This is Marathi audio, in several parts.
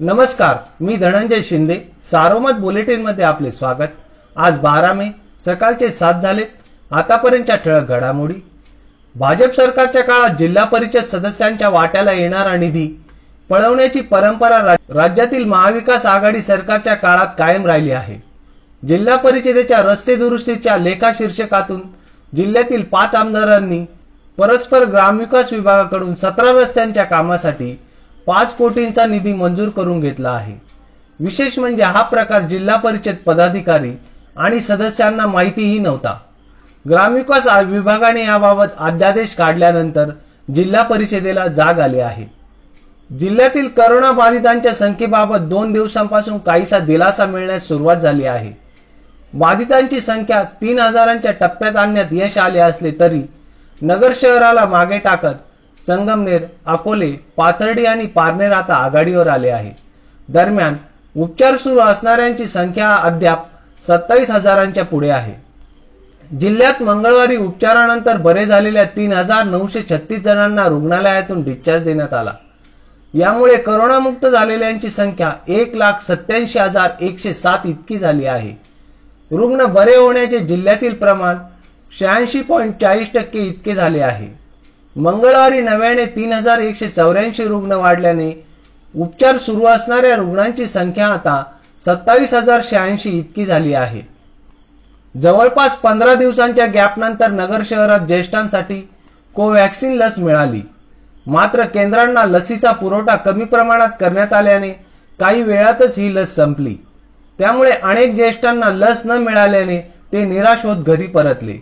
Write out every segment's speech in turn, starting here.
नमस्कार मी धनंजय शिंदे सारोमत बुलेटिनमध्ये आपले स्वागत. आज बारा मे सकाळचे सात झालेत आतापर्यंतच्या ठळक घडामोडी. भाजप सरकारच्या काळात जिल्हा परिषद सदस्यांच्या वाट्याला येणारा निधी पळवण्याची परंपरा राज्यातील महाविकास आघाडी सरकारच्या काळात कायम राहिली आहे. जिल्हा परिषदेच्या रस्ते दुरुस्तीच्या लेखा शीर्षकातून जिल्ह्यातील पाच आमदारांनी परस्पर ग्रामविकास विभागाकडून सतरा रस्त्यांच्या कामासाठी पाच कोटींचा निधी मंजूर करून घेतला आहे. विशेष म्हणजे हा प्रकार जिल्हा परिषद पदाधिकारी आणि सदस्यांना माहितीही नव्हता. ग्रामविकास विभागाने याबाबत अध्यादेश काढल्यानंतर जिल्हा परिषदेला जाग आली आहे. जिल्ह्यातील करोना बाधितांच्या संख्येबाबत दोन दिवसांपासून काहीसा दिलासा मिळण्यास सुरुवात झाली आहे. बाधितांची संख्या तीन हजारांच्या टप्प्यात आणण्यात यश आले असले तरी नगर शहराला मागे टाकत संगमनेर अकोले पाथर्डी आणि पारनेर आता आघाडीवर आले आहे. दरम्यान उपचार सुरू असणाऱ्यांची संख्या अद्याप सत्तावीस हजारांच्या पुढे आहे. जिल्ह्यात मंगळवारी उपचारानंतर बरे झालेल्या तीन हजार नऊशे छत्तीस जणांना रुग्णालयातून डिस्चार्ज देण्यात आला. यामुळे करोनामुक्त झालेल्यांची संख्या एक लाख सत्याऐंशी हजार एकशे सात इतकी झाली आहे. रुग्ण बरे होण्याचे जिल्ह्यातील प्रमाण शहाऐंशी पॉईंट चाळीस टक्के इतके झाले आहे. मंगळवारी नव्याने तीन हजार एकशे चौऱ्याऐंशी रुग्ण वाढल्याने उपचार सुरू असणाऱ्या रुग्णांची संख्या आता सत्तावीस हजार शहाऐंशी इतकी झाली आहे. जवळपास पंधरा दिवसांच्या गॅपनंतर नगर शहरात ज्येष्ठांसाठी कोवॅक्सिन लस मिळाली. मात्र केंद्रांना लसीचा पुरवठा कमी प्रमाणात करण्यात आल्याने काही वेळातच ही लस संपली. त्यामुळे अनेक ज्येष्ठांना लस न मिळाल्याने ते निराश होत घरी परतले.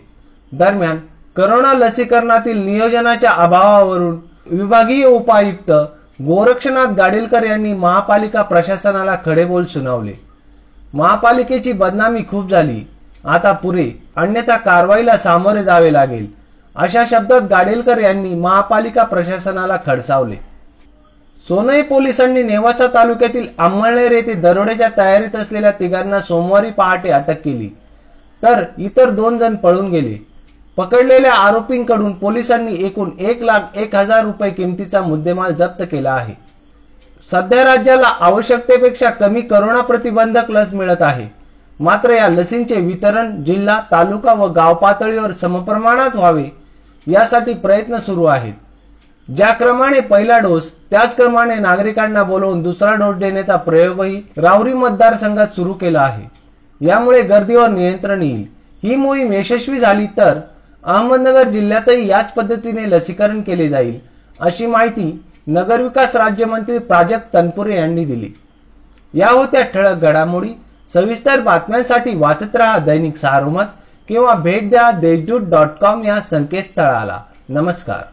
दरम्यान करोना लसीकरणातील नियोजनाच्या अभावावरून विभागीय उपायुक्त गोरक्षनाथ गाडीलकर यांनी महापालिका प्रशासनाला खडेबोल सुनावले. महापालिकेची बदनामी खूप झाली. आता पुरे अन्यथा कारवाईला सामोरे जावे लागेल. अशा शब्दात गाडेलकर यांनी महापालिका प्रशासनाला खडसावले. सोनई पोलिसांनी नेवासा तालुक्यातील अंमळनेर येथे दरोड्याच्या तयारीत असलेल्या तिघांना सोमवारी पहाटे अटक केली. तर इतर दोन जण पळून गेले. पकडलेल्या आरोपींकडून पोलिसांनी एकूण एक लाख एक हजार रुपये किमतीचा मुद्देमाल जप्त केला आहे. सध्या राज्याला आवश्यकतेपेक्षा कमी करोना प्रतिबंधक लस मिळत आहे. मात्र या लसींचे वितरण जिल्हा तालुका व गाव पातळीवर समप्रमाणात व्हावे यासाठी प्रयत्न सुरू आहेत. ज्या क्रमाने पहिला डोस त्याचप्रमाणे नागरिकांना बोलवून दुसरा डोस देण्याचा प्रयोगही राहुरी मतदारसंघात सुरू केला आहे. यामुळे गर्दीवर नियंत्रण येईल. ही मोहीम यशस्वी झाली तर अहमदनगर जिल्ह्यातही याच पद्धतीने लसीकरण केले जाईल अशी माहिती नगरविकास राज्यमंत्री प्राजक्त तनपुरे यांनी दिली. या होत्या ठळक घडामोडी सविस्तर बातम्यांसाठी वाचत रहा दैनिक सारोमत किंवा भेट द्या देशदूत डॉट कॉम या संकेतस्थळाला. नमस्कार.